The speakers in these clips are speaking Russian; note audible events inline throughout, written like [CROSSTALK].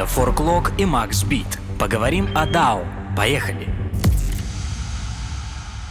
Это Форклог и Макс Бит. Поговорим о DAO. Поехали!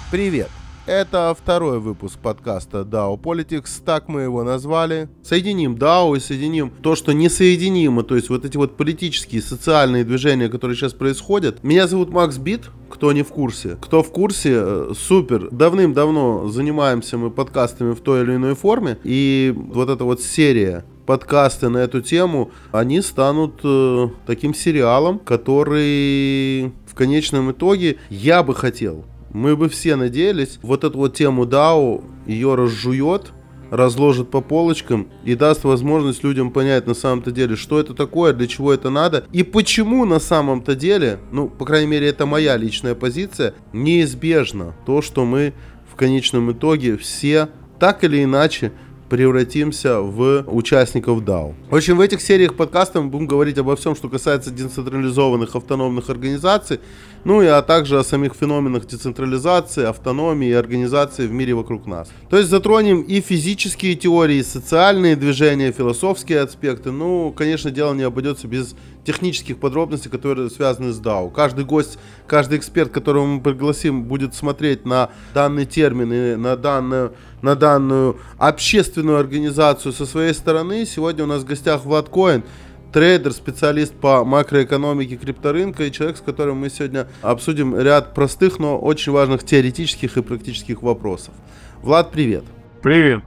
Привет! Это второй выпуск подкаста DAO Politics, так мы его назвали. Соединим DAO и соединим то, что несоединимо, то есть вот эти вот политические, социальные движения, которые сейчас происходят. Меня зовут Макс Бит, кто не в курсе. Кто в курсе, э, супер. Давным-давно занимаемся мы подкастами в той или иной форме, и вот эта вот серия подкасты на эту тему, они станут э, таким сериалом, который в конечном итоге я бы хотел. Мы бы все надеялись, вот эту вот тему DAO ее разжует, разложит по полочкам и даст возможность людям понять на самом-то деле, что это такое, для чего это надо и почему на самом-то деле, ну, по крайней мере, это моя личная позиция, неизбежно то, что мы в конечном итоге все так или иначе превратимся в участников DAO. В общем, в этих сериях подкастов мы будем говорить обо всем, что касается децентрализованных автономных организаций, ну и а также о самих феноменах децентрализации, автономии и организации в мире вокруг нас. То есть затронем и физические теории, и социальные движения, философские аспекты. Ну, конечно, дело не обойдется без технических подробностей, которые связаны с DAO. Каждый гость, каждый эксперт, которого мы пригласим, будет смотреть на данный термин и на данную, на данную общественную организацию со своей стороны. Сегодня у нас в гостях Влад Коин, трейдер, специалист по макроэкономике крипторынка и человек, с которым мы сегодня обсудим ряд простых, но очень важных теоретических и практических вопросов. Влад, привет. Привет.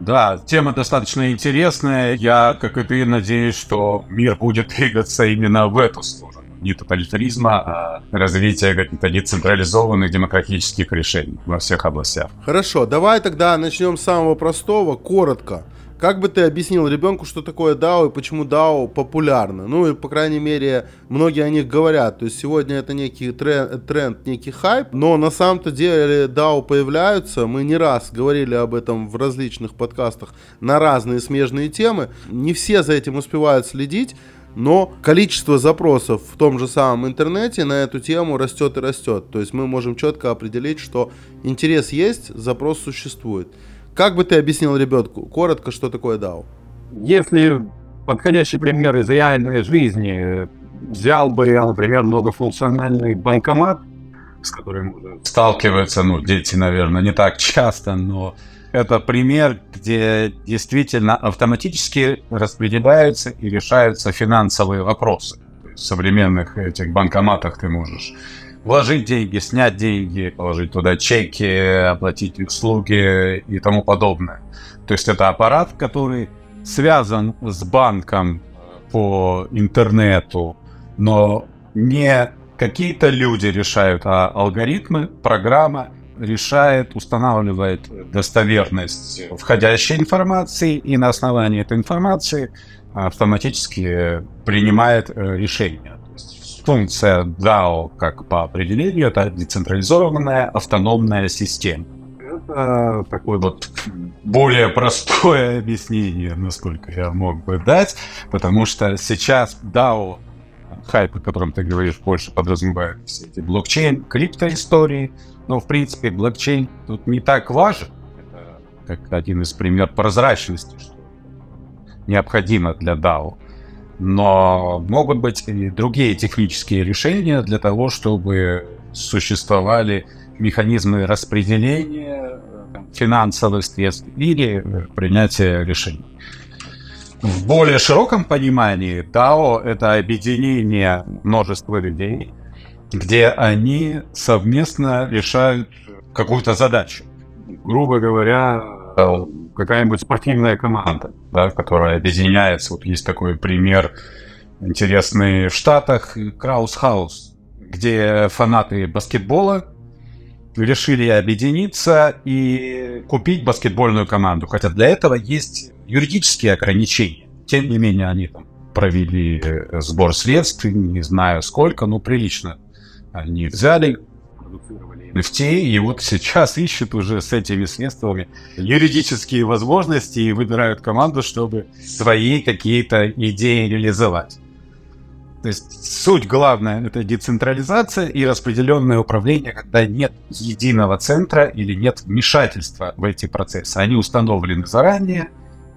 Да, тема достаточно интересная. Я, как и ты, надеюсь, что мир будет двигаться именно в эту сторону. Не тоталитаризма, а развития каких-то децентрализованных демократических решений во всех областях. Хорошо, давай тогда начнем с самого простого, коротко. Как бы ты объяснил ребенку, что такое DAO и почему DAO популярно? Ну и, по крайней мере, многие о них говорят. То есть сегодня это некий тренд, тренд некий хайп, но на самом-то деле DAO появляются. Мы не раз говорили об этом в различных подкастах на разные смежные темы. Не все за этим успевают следить. Но количество запросов в том же самом интернете на эту тему растет и растет. То есть мы можем четко определить, что интерес есть, запрос существует. Как бы ты объяснил ребенку, коротко, что такое DAO? Если подходящий пример из реальной жизни, взял бы я, например, многофункциональный банкомат, с которым сталкиваются, ну, дети, наверное, не так часто, но это пример, где действительно автоматически распределяются и решаются финансовые вопросы. В современных этих банкоматах ты можешь вложить деньги, снять деньги, положить туда чеки, оплатить услуги и тому подобное. То есть это аппарат, который связан с банком по интернету, но не какие-то люди решают, а алгоритмы, программа решает, устанавливает достоверность входящей информации и на основании этой информации автоматически принимает э, решение функция DAO, как по определению, это децентрализованная автономная система. Это такое вот более простое [LAUGHS] объяснение, насколько я мог бы дать, потому что сейчас DAO, хайп, о котором ты говоришь, больше подразумевает все эти блокчейн, криптоистории, но, в принципе, блокчейн тут не так важен. Как один из примеров прозрачности, что необходимо для DAO. Но могут быть и другие технические решения для того, чтобы существовали механизмы распределения финансовых средств или принятия решений. В более широком понимании DAO — это объединение множества людей, где они совместно решают какую-то задачу. Грубо говоря, какая-нибудь спортивная команда, да, которая объединяется. Вот есть такой пример интересный в Штатах, Краус Хаус, где фанаты баскетбола решили объединиться и купить баскетбольную команду. Хотя для этого есть юридические ограничения. Тем не менее, они там провели э, сбор средств, не знаю сколько, но прилично. Они взяли, NFT, и вот сейчас ищут уже с этими средствами юридические возможности и выбирают команду, чтобы свои какие-то идеи реализовать. То есть суть главная — это децентрализация и распределенное управление, когда нет единого центра или нет вмешательства в эти процессы. Они установлены заранее,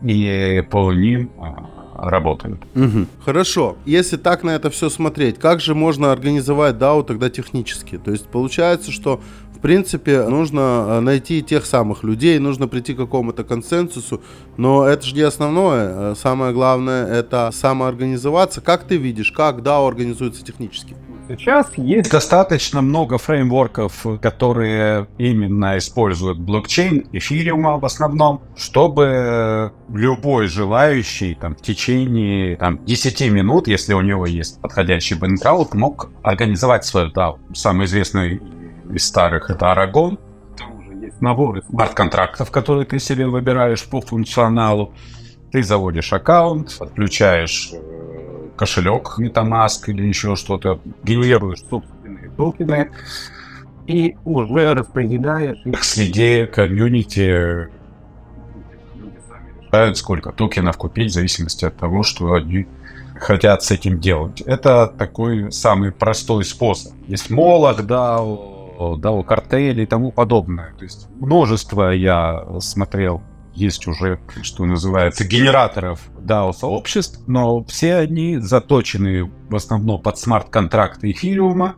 и по ним а, работают. Угу. Хорошо. Если так на это все смотреть, как же можно организовать DAO тогда технически? То есть получается, что в принципе, нужно э, найти тех самых людей, нужно прийти к какому-то консенсусу, но это же не основное. Э, самое главное это самоорганизоваться. Как ты видишь, как DAO организуется технически? Сейчас есть достаточно много фреймворков, которые именно используют блокчейн, эфириума в основном, чтобы любой желающий там, в течение там, 10 минут, если у него есть подходящий бэнкаут, мог организовать свою DAO. Самый известный из старых это Aragon. Там уже есть наборы смарт-контрактов, которые ты себе выбираешь по функционалу. Ты заводишь аккаунт, подключаешь э, кошелек MetaMask или еще что-то, генерируешь собственные токены и уже распределяешь их среди комьюнити решают, сколько токенов купить в зависимости от того, что они хотят с этим делать. Это такой самый простой способ. Есть молот, да, DAO картели и тому подобное. То есть множество я смотрел есть уже, что называется, генераторов DAO сообществ, но все они заточены в основном под смарт-контракты эфириума,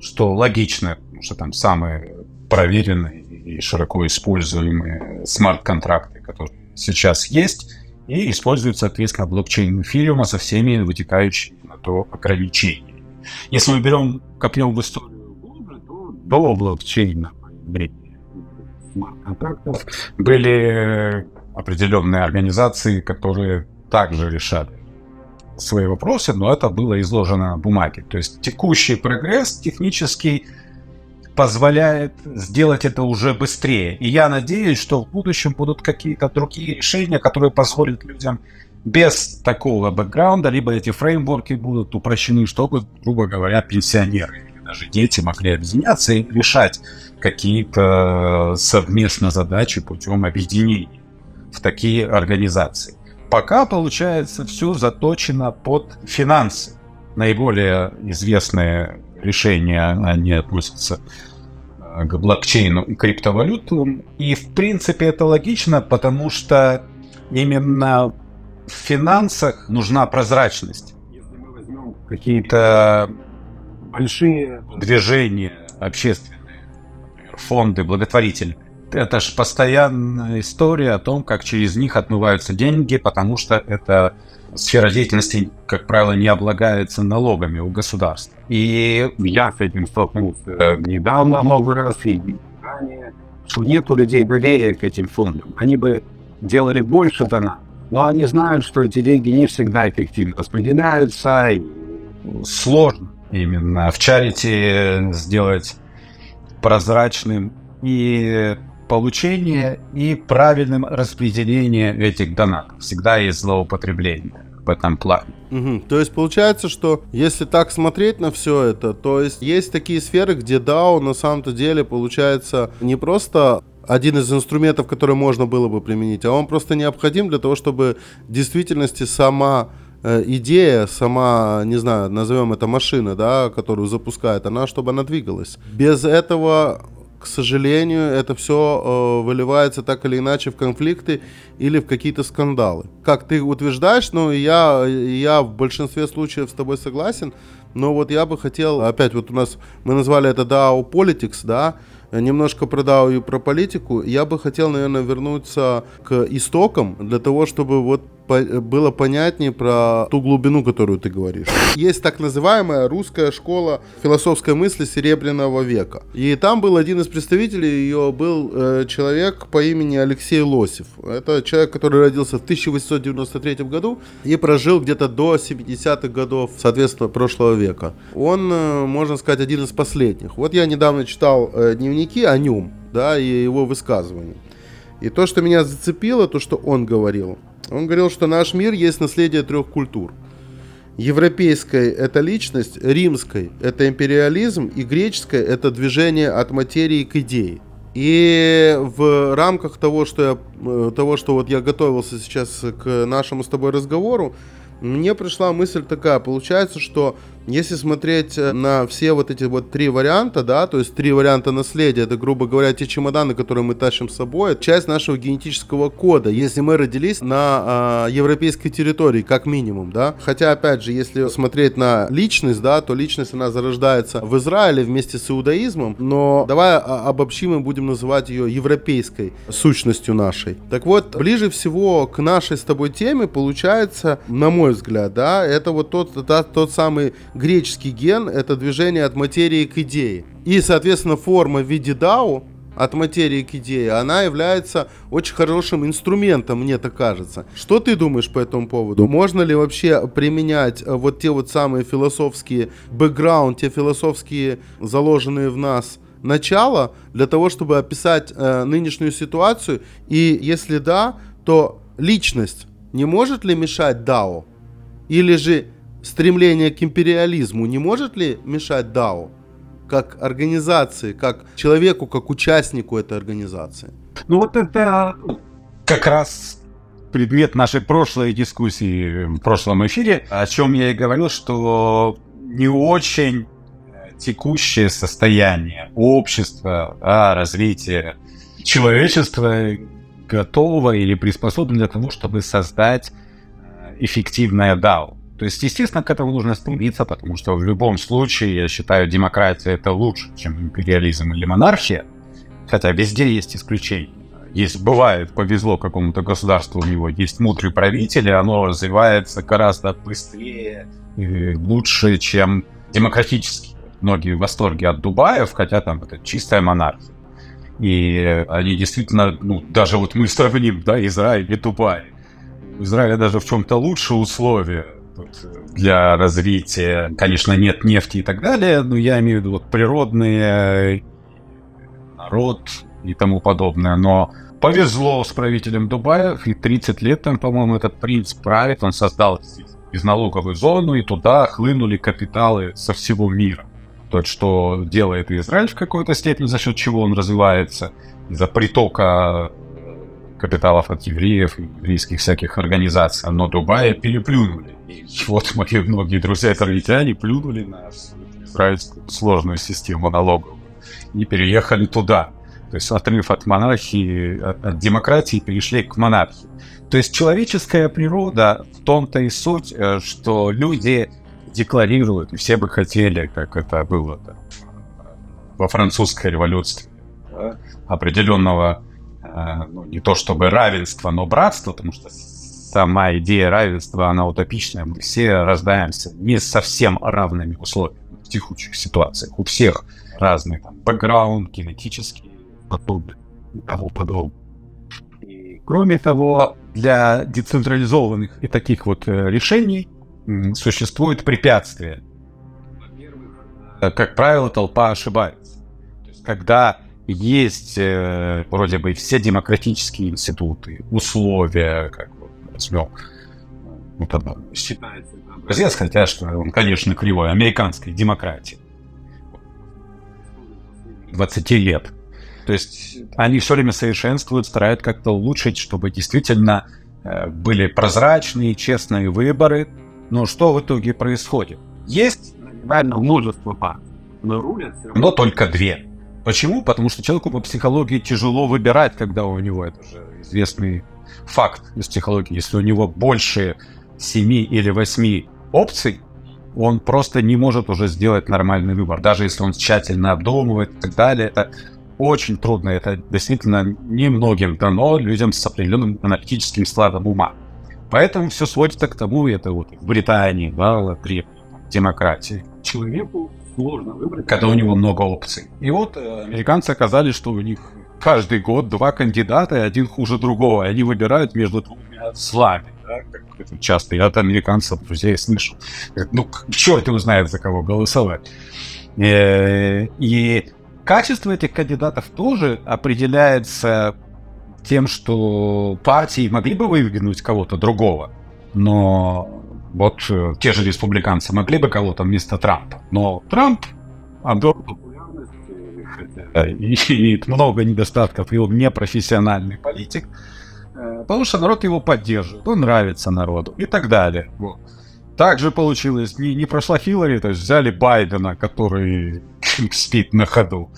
что логично, потому что там самые проверенные и широко используемые смарт-контракты, которые сейчас есть, и используют, соответственно, блокчейн эфириума со всеми вытекающими на то ограничениями. Если мы берем, копнем в историю до блокчейна контрактов были определенные организации, которые также решали свои вопросы, но это было изложено на бумаге. То есть текущий прогресс технический позволяет сделать это уже быстрее. И я надеюсь, что в будущем будут какие-то другие решения, которые позволят людям без такого бэкграунда, либо эти фреймворки будут упрощены, чтобы, грубо говоря, пенсионеры даже дети могли объединяться и решать какие-то совместно задачи путем объединений в такие организации. Пока, получается, все заточено под финансы. Наиболее известные решения, они относятся э, к блокчейну и криптовалютам. И, в принципе, это логично, потому что именно в финансах нужна прозрачность. Если мы возьмем какие-то большие движения общественные, фонды, благотворители. Это же постоянная история о том, как через них отмываются деньги, потому что эта сфера деятельности, как правило, не облагается налогами у государства. И я с этим столкнулся недавно много раз, и что нет у людей доверия к этим фондам. Они бы делали больше донатов, но они знают, что эти деньги не всегда эффективно распределяются, и сложно именно в чарити сделать прозрачным и получение, и правильным распределение этих донатов. Всегда есть злоупотребление в этом плане. Угу. То есть получается, что если так смотреть на все это, то есть есть такие сферы, где DAO на самом-то деле получается не просто один из инструментов, который можно было бы применить, а он просто необходим для того, чтобы в действительности сама идея, сама, не знаю, назовем это машина, да, которую запускает, она, чтобы она двигалась. Без этого, к сожалению, это все э, выливается так или иначе в конфликты или в какие-то скандалы. Как ты утверждаешь, ну, я, я в большинстве случаев с тобой согласен, но вот я бы хотел, опять вот у нас, мы назвали это DAO Politics, да, немножко про DAO и про политику, я бы хотел, наверное, вернуться к истокам для того, чтобы вот было понятнее про ту глубину, которую ты говоришь. Есть так называемая русская школа философской мысли Серебряного века. И там был один из представителей ее, был э, человек по имени Алексей Лосев. Это человек, который родился в 1893 году и прожил где-то до 70-х годов, соответственно, прошлого века. Он, э, можно сказать, один из последних. Вот я недавно читал э, дневники о нем, да, и его высказывания. И то, что меня зацепило, то, что он говорил, он говорил, что наш мир есть наследие трех культур. Европейской – это личность, римской – это империализм, и греческой – это движение от материи к идее. И в рамках того, что я, э, того, что вот я готовился сейчас к нашему с тобой разговору, мне пришла мысль такая, получается, что если смотреть э, на все вот эти вот три варианта, да, то есть три варианта наследия, это, грубо говоря, те чемоданы, которые мы тащим с собой, часть нашего генетического кода, если мы родились на э, европейской территории, как минимум, да. Хотя, опять же, если смотреть на личность, да, то личность, она зарождается в Израиле вместе с иудаизмом, но давай а, обобщим и будем называть ее европейской сущностью нашей. Так вот, ближе всего к нашей с тобой теме получается, на мой взгляд, да, это вот тот, тот, тот самый греческий ген, это движение от материи к идее. И, соответственно, форма в виде дау, от материи к идее, она является очень хорошим инструментом, мне так кажется. Что ты думаешь по этому поводу? Можно ли вообще применять э, вот те вот самые философские бэкграунд, те философские заложенные в нас начала для того, чтобы описать э, нынешнюю ситуацию? И если да, то личность не может ли мешать Дао? Или же стремление к империализму не может ли мешать Дао? как организации, как человеку, как участнику этой организации? Ну вот это как раз предмет нашей прошлой дискуссии в прошлом эфире, о чем я и говорил, что не очень текущее состояние общества, а развитие человечества готово или приспособлено для того, чтобы создать э, эффективное DAO. То есть, естественно, к этому нужно стремиться, потому что в любом случае, я считаю, демократия это лучше, чем империализм или монархия. Хотя везде есть исключения. Есть, бывает, повезло какому-то государству, у него есть мудрый правитель, и оно развивается гораздо быстрее и лучше, чем демократически. Многие в восторге от Дубаев, хотя там это чистая монархия. И они действительно, ну, даже вот мы сравним, да, Израиль и Дубай. У Израиля даже в чем-то лучше условия для развития. Конечно, нет нефти и так далее, но я имею в виду вот природные, народ и тому подобное. Но повезло с правителем Дубая, и 30 лет там, по-моему, этот принц правит, он создал безналоговую зону, и туда хлынули капиталы со всего мира. То, что делает Израиль в какой-то степени, за счет чего он развивается, из-за притока капиталов от евреев, еврейских всяких организаций, но Дубая переплюнули. И вот мои многие друзья-израильтяне плюнули на израильскую сложную систему налогов и переехали туда. То есть отрыв от монархии, от, от демократии перешли к монархии. То есть человеческая природа в том-то и суть, э, что люди декларируют, и все бы хотели, как это было там, во французской революции, определенного, ну, не то чтобы равенства, но братства, потому что сама идея равенства, она утопичная. Мы все рождаемся не совсем равными условиями в текущих ситуациях. У всех разный там, бэкграунд, генетический, подобный, и тому подобное. Кроме того, для децентрализованных и таких вот э, решений существует препятствие. Во-первых, как правило, толпа ошибается. То есть, когда есть э, вроде бы все демократические институты, условия, как возьмем. Вот это считается образец, хотя что он, конечно, кривой, американской демократии. 20 лет. То есть они все время совершенствуют, стараются как-то улучшить, чтобы действительно э, были прозрачные, честные выборы. Но что в итоге происходит? Есть реально множество партий, но рулят но только две. Почему? Потому что человеку по психологии тяжело выбирать, когда у него это же известный факт из психологии. Если у него больше 7 или 8 опций, он просто не может уже сделать нормальный выбор. Даже если он тщательно обдумывает и так далее, это очень трудно. Это действительно немногим дано людям с определенным аналитическим складом ума. Поэтому все сводится к тому, это вот в Британии, да, при демократии. Человеку сложно выбрать, когда у него много опций. И вот э, американцы оказались, что у них каждый год два кандидата, и один хуже другого. И они выбирают между двумя злами. Да, как это часто я от американцев, друзей слышу. Ну, черт его знает, за кого голосовать. Э, и качество этих кандидатов тоже определяется тем, что партии могли бы выдвинуть кого-то другого, но вот э, те же республиканцы могли бы кого-то вместо Трампа. Но Трамп обрел имеет много недостатков, он непрофессиональный политик, э, потому что народ его поддерживает, он нравится народу и так далее. Вот. также получилось, не, не прошла Хиллари, то есть взяли Байдена, который [LAUGHS] спит на ходу,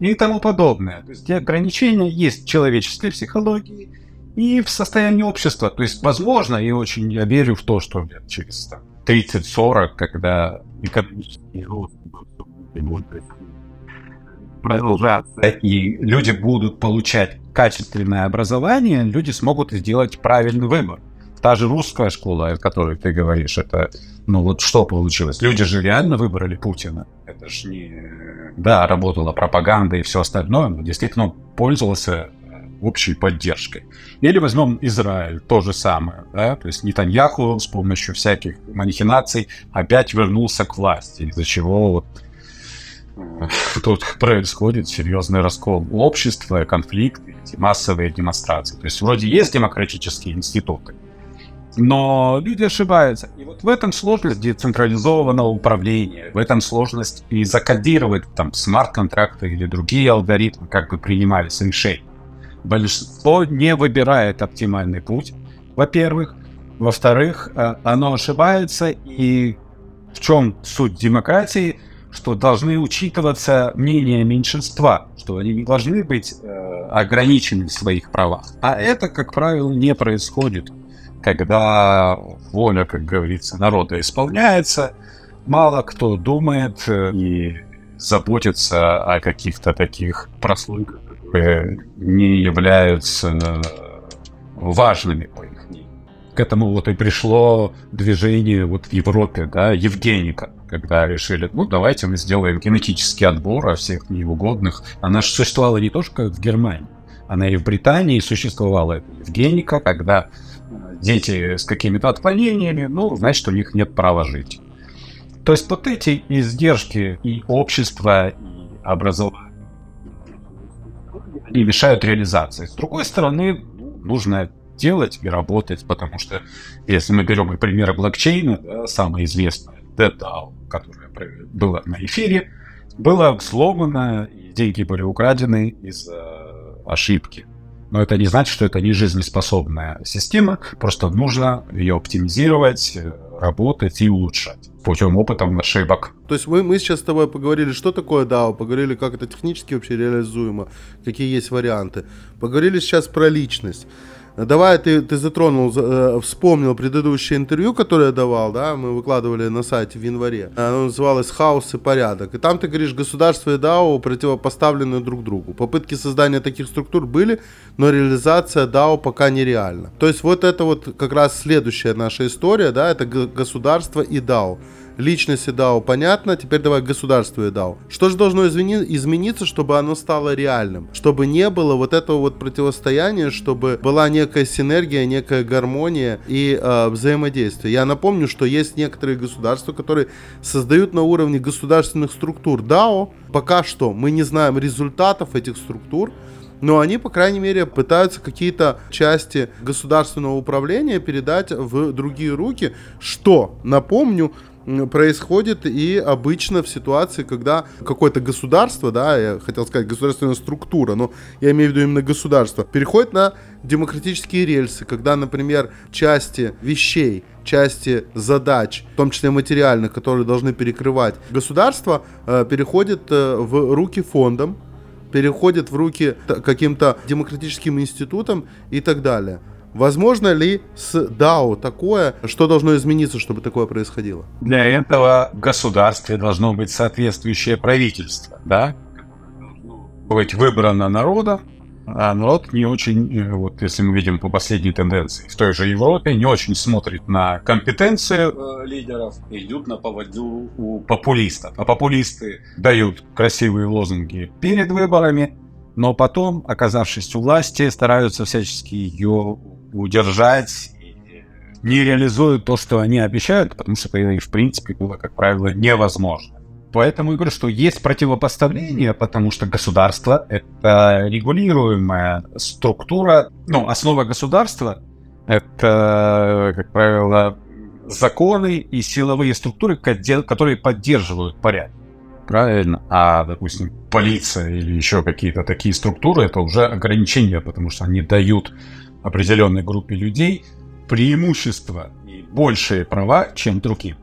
и тому подобное. То есть ограничения есть в человеческой психологии и в состоянии общества. То есть, возможно, и очень я верю в то, что через 30-40, когда экономический рост продолжаться, и люди будут получать качественное образование, люди смогут сделать правильный выбор. Та же русская школа, о которой ты говоришь, это, ну вот что получилось? Люди же реально выбрали Путина. Это же не... Да, работала пропаганда и все остальное, но действительно пользовался общей поддержкой. Или возьмем Израиль, то же самое. Да? То есть Нетаньяху с помощью всяких манихинаций опять вернулся к власти, из-за чего вот э, [LAUGHS] тут происходит серьезный раскол общества, конфликт, массовые демонстрации. То есть вроде есть демократические институты, но люди ошибаются. И вот в этом сложность децентрализованного управления, в этом сложность и закодировать там смарт-контракты или другие алгоритмы, как бы принимались решения большинство не выбирает оптимальный путь, во-первых. Во-вторых, э, оно ошибается, и в чем суть демократии, что должны учитываться мнения меньшинства, что они не должны быть э, ограничены в своих правах. А это, как правило, не происходит, когда воля, как говорится, народа исполняется, мало кто думает э, и заботится о каких-то таких прослойках не являются э, важными по их мнению. К этому вот и пришло движение вот в Европе, да, Евгеника, когда решили, ну, давайте мы сделаем генетический отбор о всех неугодных. Она же существовала не только в Германии, она и в Британии существовала. Евгеника, когда дети с какими-то отклонениями, ну, значит, у них нет права жить. То есть вот эти издержки и общества, и образования, и мешают реализации. С другой стороны, нужно делать и работать, потому что если мы берем и примеры блокчейна, да, самое известное, DDAO, которое было на эфире, было взломано, и деньги были украдены из-за ошибки. Но это не значит, что это не жизнеспособная система, просто нужно ее оптимизировать, работать и улучшать путем опыта ошибок. То есть мы, мы сейчас с тобой поговорили, что такое DAO, поговорили, как это технически вообще реализуемо, какие есть варианты. Поговорили сейчас про личность. Давай ты, ты затронул, э, вспомнил предыдущее интервью, которое я давал, да, мы выкладывали на сайте в январе. Оно называлось «Хаос и порядок». И там ты говоришь, государство и DAO противопоставлены друг другу. Попытки создания таких структур были, но реализация DAO пока нереальна. То есть вот это вот как раз следующая наша история, да, это государство и DAO личности DAO понятно, теперь давай государству и DAO. Что же должно измени- измениться, чтобы оно стало реальным? Чтобы не было вот этого вот противостояния, чтобы была некая синергия, некая гармония и э, взаимодействие. Я напомню, что есть некоторые государства, которые создают на уровне государственных структур DAO. Пока что мы не знаем результатов этих структур, но они, по крайней мере, пытаются какие-то части государственного управления передать в другие руки, что, напомню, происходит и обычно в ситуации, когда какое-то государство, да, я хотел сказать государственная структура, но я имею в виду именно государство, переходит на демократические рельсы, когда, например, части вещей, части задач, в том числе материальных, которые должны перекрывать государство, э, переходит э, в руки фондам, переходит в руки каким-то демократическим институтам и так далее. Возможно ли с DAO такое? Что должно измениться, чтобы такое происходило? Для этого в государстве должно быть соответствующее правительство, да? Быть выбрано народом, а народ не очень, э, вот если мы видим по последней тенденции, в той же Европе не очень смотрит на компетенцию э, лидеров идут на поводу у популистов. А популисты дают красивые лозунги перед выборами, но потом, оказавшись у власти, стараются всячески ее удержать не реализуют то, что они обещают, потому что это, в принципе, было, как правило, невозможно. Поэтому я говорю, что есть противопоставление, потому что государство — это регулируемая структура. Ну, основа государства — это, как правило, законы и силовые структуры, которые поддерживают порядок. Правильно. А, допустим, полиция или еще какие-то такие структуры — это уже ограничения, потому что они дают определенной группе людей преимущество. И и большие права, чем другим.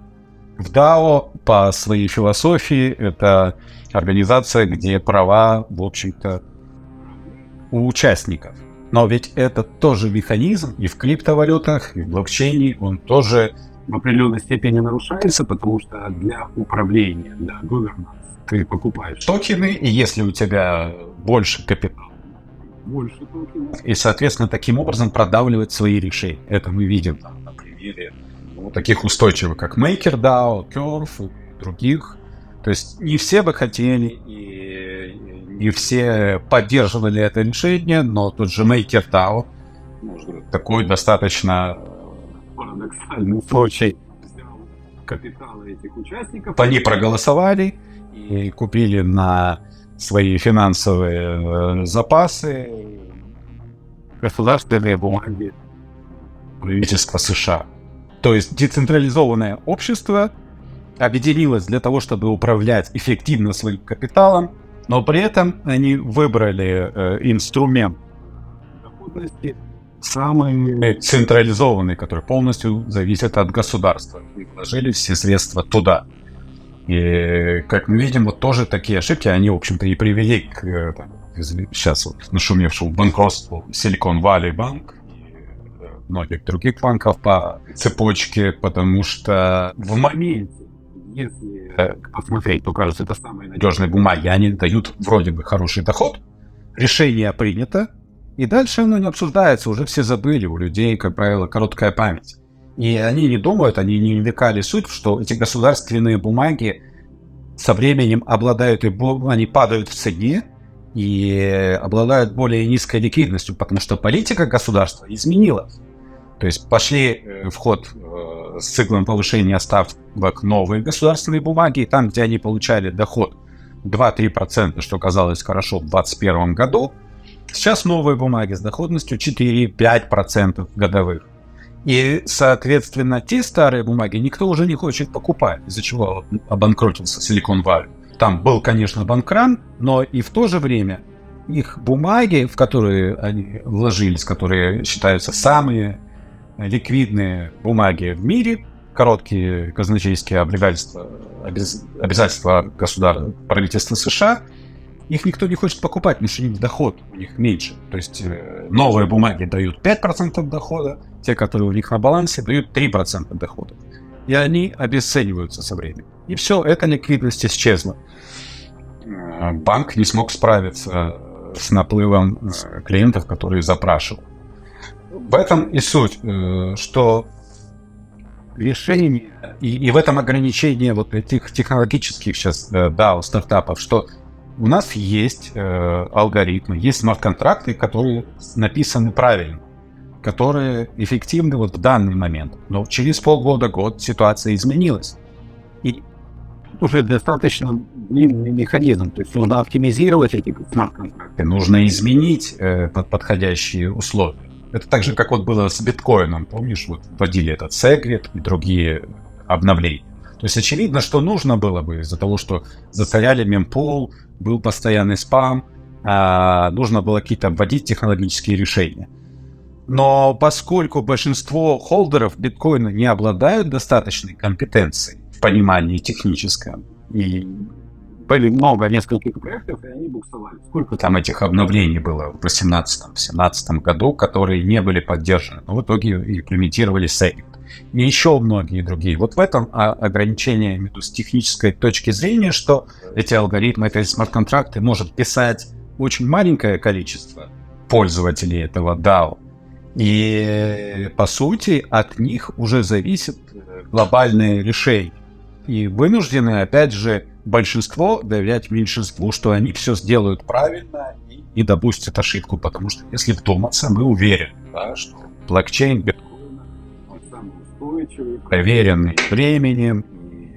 В DAO по своей философии это организация, где права, в общем-то, у участников. Но ведь это тоже механизм и в криптовалютах, и в блокчейне, он тоже в определенной степени нарушается, потому что для управления, да, governance, ты покупаешь токены, и если у тебя больше капитала, больше токенов, и, соответственно, таким образом продавливать свои решения. Это мы видим там, на примере ну, таких устойчивых, как MakerDAO, Curve и других. То есть не все бы хотели, и не все поддерживали это решение, но тот же MakerDAO, такой достаточно парадоксальный случай, капиталы этих участников, они проголосовали и купили на свои финансовые э, запасы государственные бумаги правительства США. То есть децентрализованное общество объединилось для того, чтобы управлять эффективно своим капиталом, но при этом они выбрали э, инструмент самый централизованный, который полностью зависит от государства. И вложили все средства туда. И, как мы видим, вот тоже такие ошибки, они, в общем-то, и привели к э, там, сейчас вот нашумевшему банкротству Silicon Valley Bank и многих других банков по цепочке, потому что в моменте, если э, посмотреть, то кажется, это самые надежные бумаги, они дают вроде бы хороший доход, решение принято, и дальше оно не обсуждается, уже все забыли, у людей, как правило, короткая память. И они не думают, они не вникали суть, что эти государственные бумаги со временем обладают, и они падают в цене и обладают более низкой ликвидностью, потому что политика государства изменилась. То есть пошли э, в ход э, с циклом повышения ставок новые государственные бумаги, и там, где они получали доход 2-3%, что казалось хорошо в 2021 году, сейчас новые бумаги с доходностью 4-5% годовых. И, соответственно, те старые бумаги никто уже не хочет покупать, из-за чего обанкротился Silicon Valley. Там был, конечно, банкран, но и в то же время их бумаги, в которые они вложились, которые считаются самые ликвидные бумаги в мире, короткие казначейские обязательства, обязательства государства, правительства США, их никто не хочет покупать, потому что доход у них меньше. То есть э, новые бумаги дают 5% дохода, те, которые у них на балансе, дают 3% дохода. И они обесцениваются со временем. И все, эта ликвидность исчезла. Э, банк не смог справиться с наплывом э, клиентов, которые запрашивал. В этом и суть, что решение и, и в этом ограничение вот этих технологических сейчас да, стартапов, что у нас есть э, алгоритмы, есть смарт-контракты, которые написаны правильно, которые эффективны вот в данный момент. Но через полгода-год ситуация изменилась. И уже достаточно длинный механизм. То есть нужно оптимизировать эти смарт-контракты, нужно изменить э, под подходящие условия. Это так же, как вот было с биткоином. Помнишь, вот вводили этот Segwit и другие обновления. То есть очевидно, что нужно было бы из-за того, что засоряли мемпул, был постоянный спам, а, нужно было какие-то вводить технологические решения. Но поскольку большинство холдеров биткоина не обладают достаточной компетенцией в понимании техническом, и были много нескольких проектов, и они буксовали. Сколько там этих обновлений было в 2018-2017 году, которые не были поддержаны, но в итоге имплементировали Segwit и еще многие другие. Вот в этом ограничение именно с технической точки зрения, что эти алгоритмы, эти смарт-контракты может писать очень маленькое количество пользователей этого DAO. И по сути от них уже зависит глобальные решения. И вынуждены, опять же, большинство доверять меньшинству, что они все сделают правильно и не допустят ошибку. Потому что если вдуматься, мы уверены, да, что блокчейн, биткоин устойчивый, проверенный временем,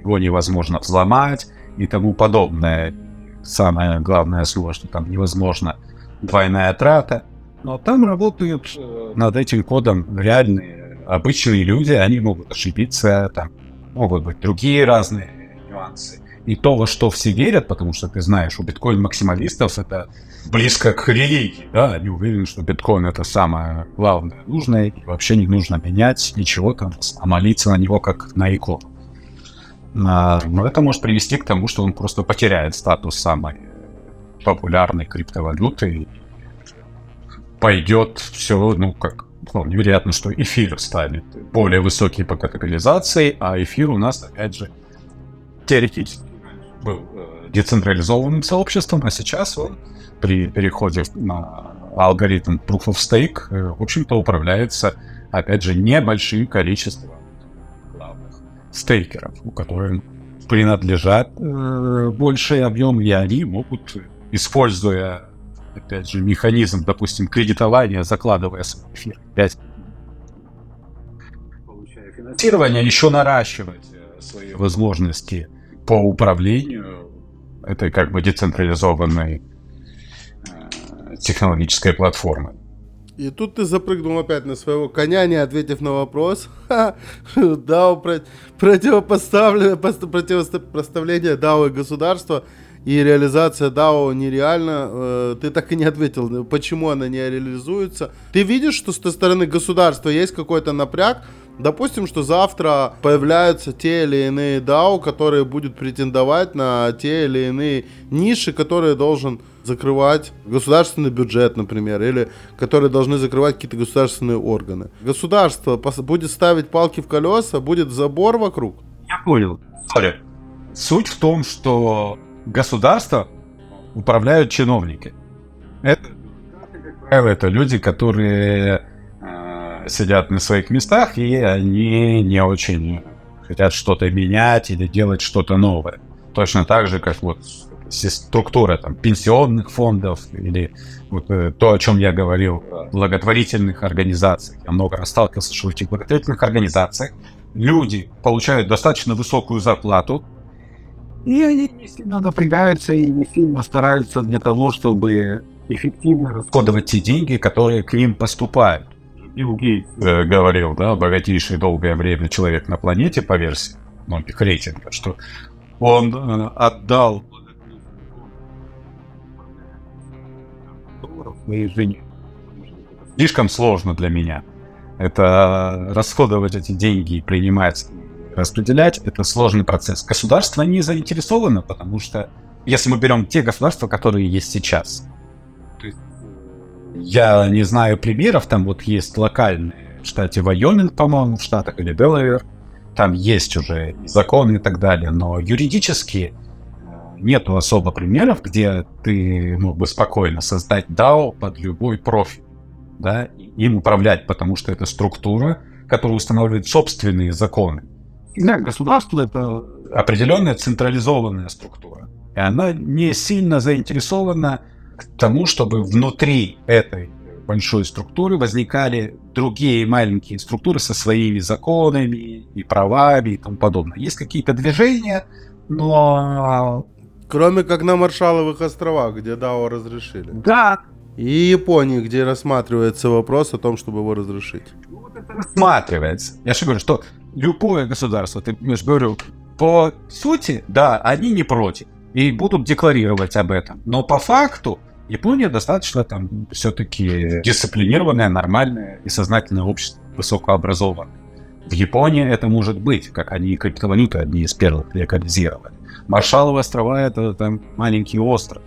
его невозможно взломать и тому подобное. Самое главное слово, что там невозможно двойная трата. Но там работают над этим кодом реальные обычные люди, они могут ошибиться, там могут быть другие разные нюансы. и то, во что все верят, потому что ты знаешь, у биткоин-максималистов это близко к религии, да, они уверены, что биткоин это самое главное, нужное, и вообще не нужно менять ничего там, а молиться на него как на икону. А, но это может привести к тому, что он просто потеряет статус самой популярной криптовалюты пойдет все, ну, как вполне вероятно, что эфир станет более высокий по капитализации, а эфир у нас, опять же, теоретически был э, децентрализованным сообществом, а сейчас он при переходе на алгоритм Proof of Stake, э, в общем-то, управляется, опять же, небольшим количеством главных стейкеров, у которых принадлежат э, больший объем, и они могут, используя, опять же, механизм, допустим, кредитования, закладывая свой эфир. 5 получая финансирование, еще наращивать э, свои возможности по управлению этой как бы децентрализованной э, технологической платформы. И тут ты запрыгнул опять на своего коня, не ответив на вопрос. DAO противопоставление, противопоставление DAO и государства и реализация DAO нереальна. Э, ты так и не ответил, почему она не реализуется. Ты видишь, что с той стороны государства есть какой-то напряг, Допустим, что завтра появляются те или иные DAO, которые будут претендовать на те или иные ниши, которые должен закрывать государственный бюджет, например, или которые должны закрывать какие-то государственные органы. Государство будет ставить палки в колеса, будет забор вокруг. Я понял. Смотри, суть в том, что государство управляют чиновники. Это, это люди, которые сидят на своих местах, и они не очень хотят что-то менять или делать что-то новое. Точно так же, как вот структура там, пенсионных фондов или вот, э, то, о чем я говорил, благотворительных организаций. Я много раз сталкивался, что в этих благотворительных организациях люди получают достаточно высокую зарплату, и они не сильно напрягаются и не сильно стараются для того, чтобы эффективно расходовать те деньги, которые к ним поступают. Билл Гейтс э, говорил, да, богатейший долгое время человек на планете по версии многих рейтингов, что он э, отдал своей жене. Слишком сложно для меня. Это расходовать эти деньги и принимать, распределять, это сложный процесс. Государство не заинтересовано, потому что если мы берем те государства, которые есть сейчас, я не знаю примеров, там вот есть локальные в штате Вайоминг, по-моему, в Штатах или Делавер. Там есть уже законы и так далее, но юридически э, нету особо примеров, где ты мог бы спокойно создать DAO под любой профиль, да, им управлять, потому что это структура, которая устанавливает собственные законы. Да, государство это определенная централизованная структура. И она не сильно заинтересована к тому, чтобы внутри этой большой структуры возникали другие маленькие структуры со своими законами и правами и тому подобное. Есть какие-то движения, но... Кроме как на Маршаловых островах, где ДАО разрешили. Да. И Японии, где рассматривается вопрос о том, чтобы его разрешить. Рассматривается. Я же говорю, что любое государство, ты я же говорю, по сути, да, они не против и будут декларировать об этом. Но по факту Япония достаточно там все-таки дисциплинированное, нормальное и сознательное общество, высокообразованное. В Японии это может быть, как они криптовалюты одни из первых легализировали. Маршалловы острова это там маленький остров.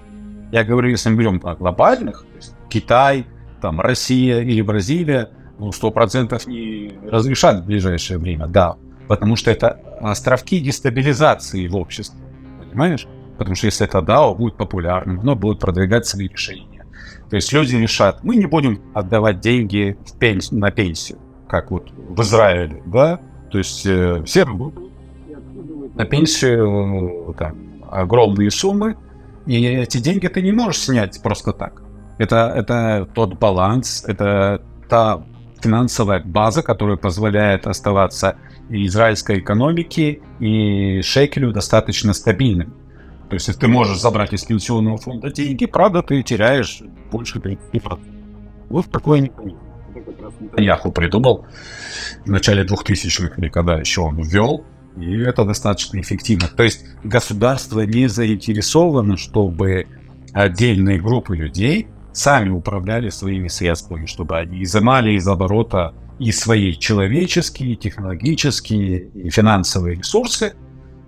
Я говорю, если мы берем о глобальных, Китай, там Россия или Бразилия, ну, сто процентов не разрешат в ближайшее время, да. Потому что это островки дестабилизации в обществе. Понимаешь? Потому что если это DAO будет популярным, оно будет продвигать свои решения. То есть люди решат, мы не будем отдавать деньги в пенс... на пенсию, как вот в Израиле, да? То есть э, все на пенсию там, огромные суммы, и эти деньги ты не можешь снять просто так. Это, это тот баланс, это та финансовая база, которая позволяет оставаться израильской экономике, и шекелю достаточно стабильным. То есть, если ты можешь забрать из пенсионного фонда деньги, правда, ты теряешь больше 30%. Вот такое не Яху придумал в начале 2000-х, или когда еще он ввел И это достаточно эффективно. То есть государство не заинтересовано, чтобы отдельные группы людей сами управляли своими средствами, чтобы они изымали из оборота и свои человеческие, технологические и финансовые ресурсы,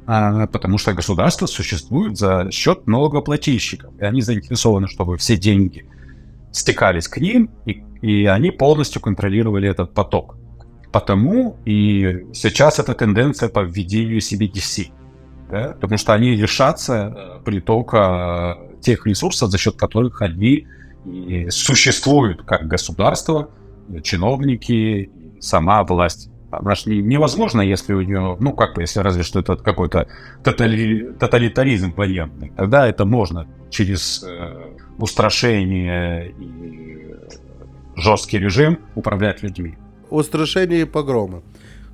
а, потому что государство существует за счет налогоплательщиков. И они заинтересованы, чтобы все деньги стекались к ним, и, и они полностью контролировали этот поток. Потому и сейчас эта тенденция по введению CBDC. Да? Потому что они лишатся э, притока э, тех ресурсов, за счет которых они и существуют как государство, чиновники, сама власть. Потому что невозможно, если у нее, ну, как бы, если разве что это какой-то тотали, тоталитаризм военный. Тогда это можно через э, устрашение и жесткий режим управлять людьми. Устрашение и погромы.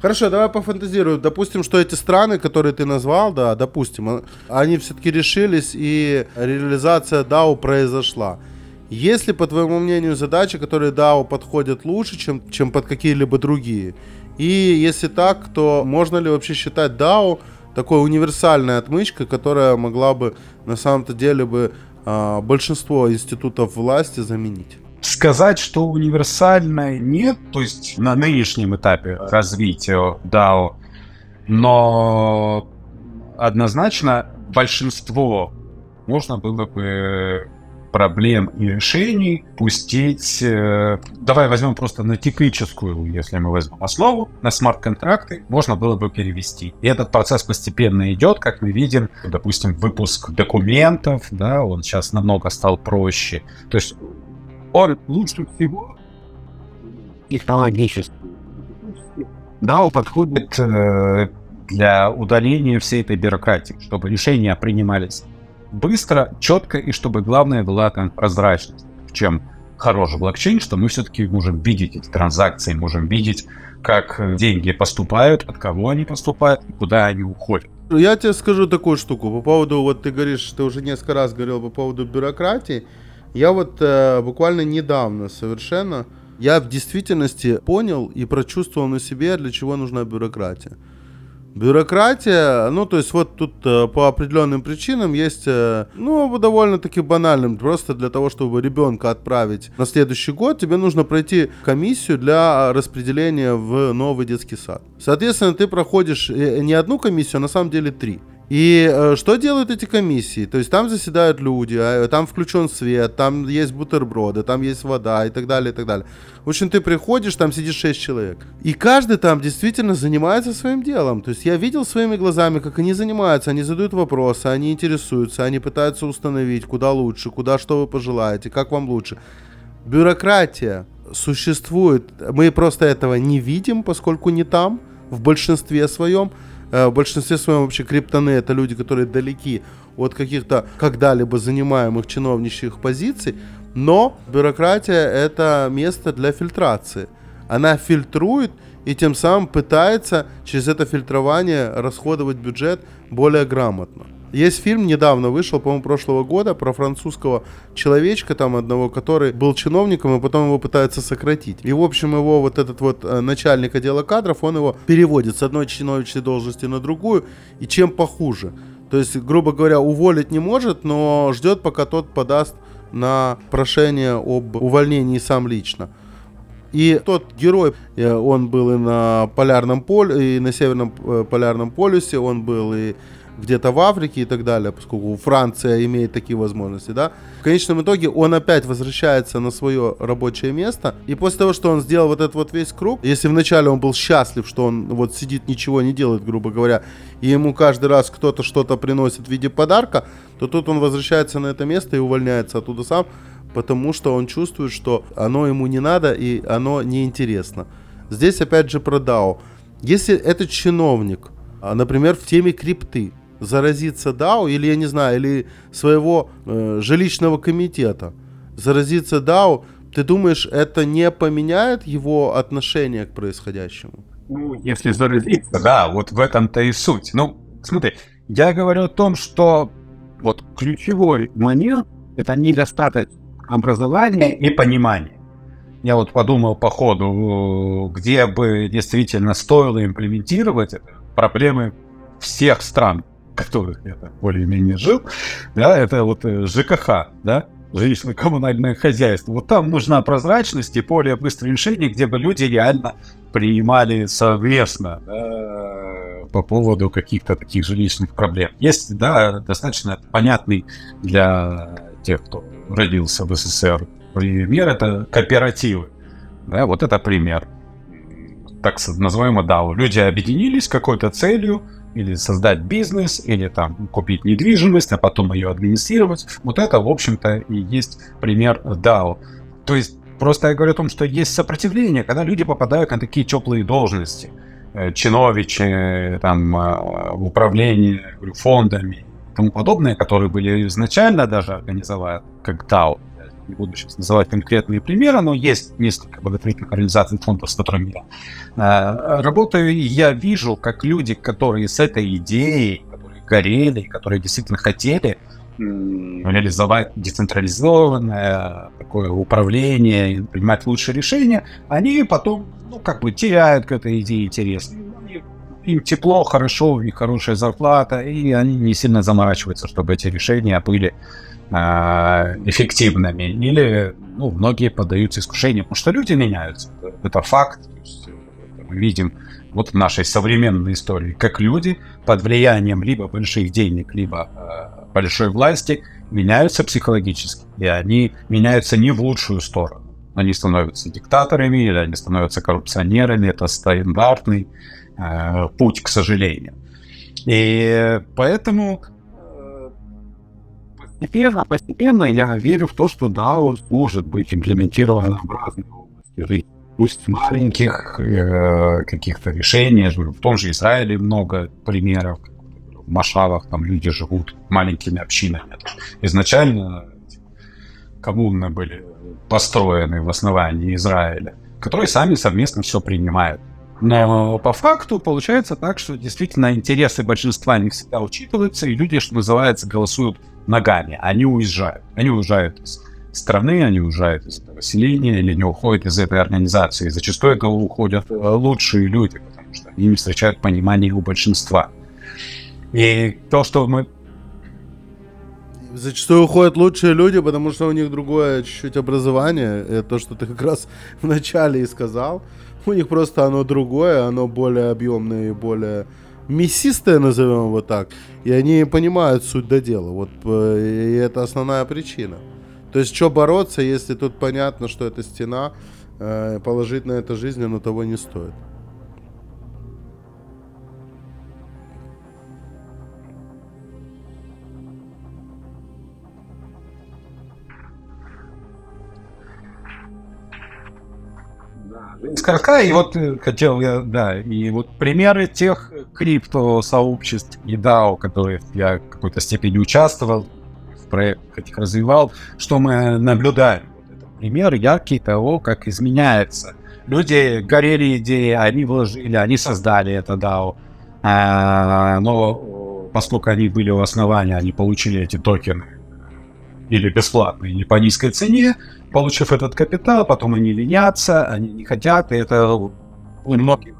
Хорошо, давай пофантазируем. Допустим, что эти страны, которые ты назвал, да, допустим, они все-таки решились и реализация DAO произошла. Есть ли, по твоему мнению, задачи, которые DAO подходят лучше, чем, чем под какие-либо другие? И если так, то можно ли вообще считать DAO такой универсальной отмычкой, которая могла бы на самом-то деле бы а, большинство институтов власти заменить? Сказать, что универсальной нет, то есть на нынешнем этапе развития DAO, но однозначно большинство можно было бы проблем и решений пустить... Э, давай возьмем просто на типическую, если мы возьмем основу, на смарт-контракты, можно было бы перевести. И этот процесс постепенно идет, как мы видим, допустим, выпуск документов, да, он сейчас намного стал проще. То есть он лучше всего технологически. Да, он подходит э, для удаления всей этой бюрократии, чтобы решения принимались быстро, четко и чтобы главное была там прозрачность. В чем хороший блокчейн, что мы все-таки можем видеть эти транзакции, можем видеть, как деньги поступают, от кого они поступают, куда они уходят. Я тебе скажу такую штуку по поводу, вот ты говоришь, ты уже несколько раз говорил по поводу бюрократии. Я вот э, буквально недавно совершенно, я в действительности понял и прочувствовал на себе, для чего нужна бюрократия. Бюрократия, ну, то есть вот тут э, по определенным причинам есть, э, ну, довольно-таки банальным. Просто для того, чтобы ребенка отправить на следующий год, тебе нужно пройти комиссию для распределения в новый детский сад. Соответственно, ты проходишь э, не одну комиссию, а на самом деле три. И э, что делают эти комиссии? То есть там заседают люди, а, там включен свет, там есть бутерброды, там есть вода и так далее, и так далее. В общем, ты приходишь, там сидишь 6 человек. И каждый там действительно занимается своим делом. То есть я видел своими глазами, как они занимаются, они задают вопросы, они интересуются, они пытаются установить, куда лучше, куда что вы пожелаете, как вам лучше. Бюрократия существует, мы просто этого не видим, поскольку не там, в большинстве своем. Э, в большинстве своем вообще криптоны это люди, которые далеки от каких-то когда-либо занимаемых чиновничьих позиций, но бюрократия это место для фильтрации. Она фильтрует и тем самым пытается через это фильтрование расходовать бюджет более грамотно. Есть фильм, недавно вышел, по-моему, прошлого года, про французского человечка там одного, который был чиновником, и потом его пытаются сократить. И, в общем, его вот этот вот э, начальник отдела кадров, он его переводит с одной чиновничьей должности на другую, и чем похуже. То есть, грубо говоря, уволить не может, но ждет, пока тот подаст на прошение об увольнении сам лично. И тот герой, э, он был и на полярном поле, и на северном э, полярном полюсе, он был и где-то в Африке и так далее, поскольку Франция имеет такие возможности, да. В конечном итоге он опять возвращается на свое рабочее место, и после того, что он сделал вот этот вот весь круг, если вначале он был счастлив, что он вот сидит, ничего не делает, грубо говоря, и ему каждый раз кто-то что-то приносит в виде подарка, то тут он возвращается на это место и увольняется оттуда сам, потому что он чувствует, что оно ему не надо и оно неинтересно. Здесь опять же про DAO. Если этот чиновник, а, например, в теме крипты, заразиться DAO, или я не знаю, или своего э, жилищного комитета, заразиться DAO, ты думаешь, это не поменяет его отношение к происходящему? Ну, если заразиться, да, вот в этом-то и суть. Ну, смотри, я говорю о том, что вот ключевой момент — это недостаток образования и понимания. Я вот подумал по ходу, где бы действительно стоило имплементировать это проблемы всех стран, которых я более-менее жил, да, это вот э, ЖКХ, да, жилищно-коммунальное хозяйство. Вот там нужна прозрачность и более быстрое решение, где бы люди реально принимали совместно да, по поводу каких-то таких жилищных проблем. Есть, да, достаточно понятный для тех, кто родился в СССР пример, это кооперативы. Да, вот это пример. Так называемый DAO. Люди объединились какой-то целью, или создать бизнес, или там купить недвижимость, а потом ее администрировать. Вот это, в общем-то, и есть пример DAO. То есть просто я говорю о том, что есть сопротивление, когда люди попадают на такие теплые должности. Э, чиновичи, там, э, управление говорю, фондами и тому подобное, которые были изначально даже организованы как DAO не буду сейчас называть конкретные примеры, но есть несколько благотворительных организаций, фондов, с которыми я э, работаю, и я вижу, как люди, которые с этой идеей, которые горели, которые действительно хотели реализовать децентрализованное такое управление, принимать лучшие решения, они потом, ну, как бы теряют к этой идее интерес. Им тепло, хорошо, у них хорошая зарплата, и они не сильно заморачиваются, чтобы эти решения были эффективными, или ну, многие поддаются искушению, потому что люди меняются. Это факт. мы видим вот в нашей современной истории, как люди под влиянием либо больших денег, либо э, большой власти меняются психологически, и они меняются не в лучшую сторону. Они становятся диктаторами или они становятся коррупционерами. Это стандартный э, путь, к сожалению. И поэтому Постепенно, постепенно я верю в то, что DAO может быть имплементирован в разные области жизни. Пусть маленьких э, каких-то решений, в том же Израиле много примеров, в Машавах там люди живут маленькими общинами. Изначально коммуны были построены в основании Израиля, которые сами совместно все принимают. Но по факту получается так, что действительно интересы большинства не всегда учитываются, и люди, что называется, голосуют ногами. Они уезжают. Они уезжают из страны, они уезжают из этого селения или не уходят из этой организации. Зачастую это уходят э, лучшие люди, потому что они не встречают понимания у большинства. И то, что мы Зачастую уходят лучшие люди, потому что у них другое чуть-чуть образование. Это то, что ты как раз [LAUGHS] в начале и сказал. У них просто оно другое, оно более объемное и более мясистое, назовем его так. И они понимают суть до дела. Вот э, и это основная причина. То есть, что бороться, если тут понятно, что это стена, э, положить на это жизнь, оно того не стоит. Скорка, и вот э, хотел я, да, и вот примеры тех крипто-сообществ и DAO, которые я в какой-то степени участвовал, в проектах этих развивал, что мы наблюдаем. Пример яркий того, как изменяется. Люди горели идеи, они вложили, они создали это DAO, а, но поскольку они были у основания, они получили эти токены или бесплатно, или по низкой цене, получив этот капитал, потом они ленятся, они не хотят, и это у многих